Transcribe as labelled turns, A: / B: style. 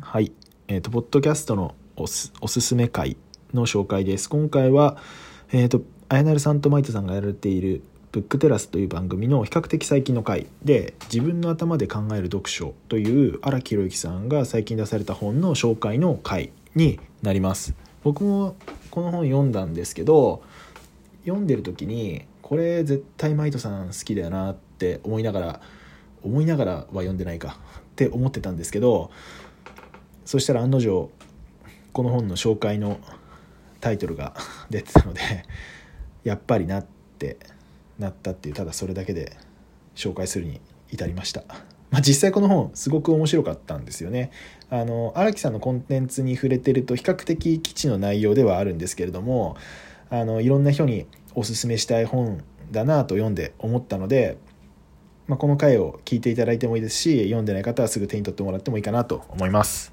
A: はい、えっ、と、ポッドキャストのおすすめ回の紹介です。今回は、えっ、と、あやなるさんとマイトさんがやられているブックテラスという番組の比較的最近の回で自分の頭で考える読書という荒木宏之さんが最近出された本の紹介の回になります僕もこの本読んだんですけど読んでる時にこれ絶対マイトさん好きだよなって思いながら思いながらは読んでないかって思ってたんですけどそしたら案の定この本の紹介のタイトルが出てたのでやっぱりなってなったっていうただそれだけで紹介するに至りました、まあ、実際この本すごく面白かったんですよね。あの荒木さんのコンテンツに触れてると比較的基地の内容ではあるんですけれどもあのいろんな人におすすめしたい本だなと読んで思ったので、まあ、この回を聞いていただいてもいいですし読んでない方はすぐ手に取ってもらってもいいかなと思います。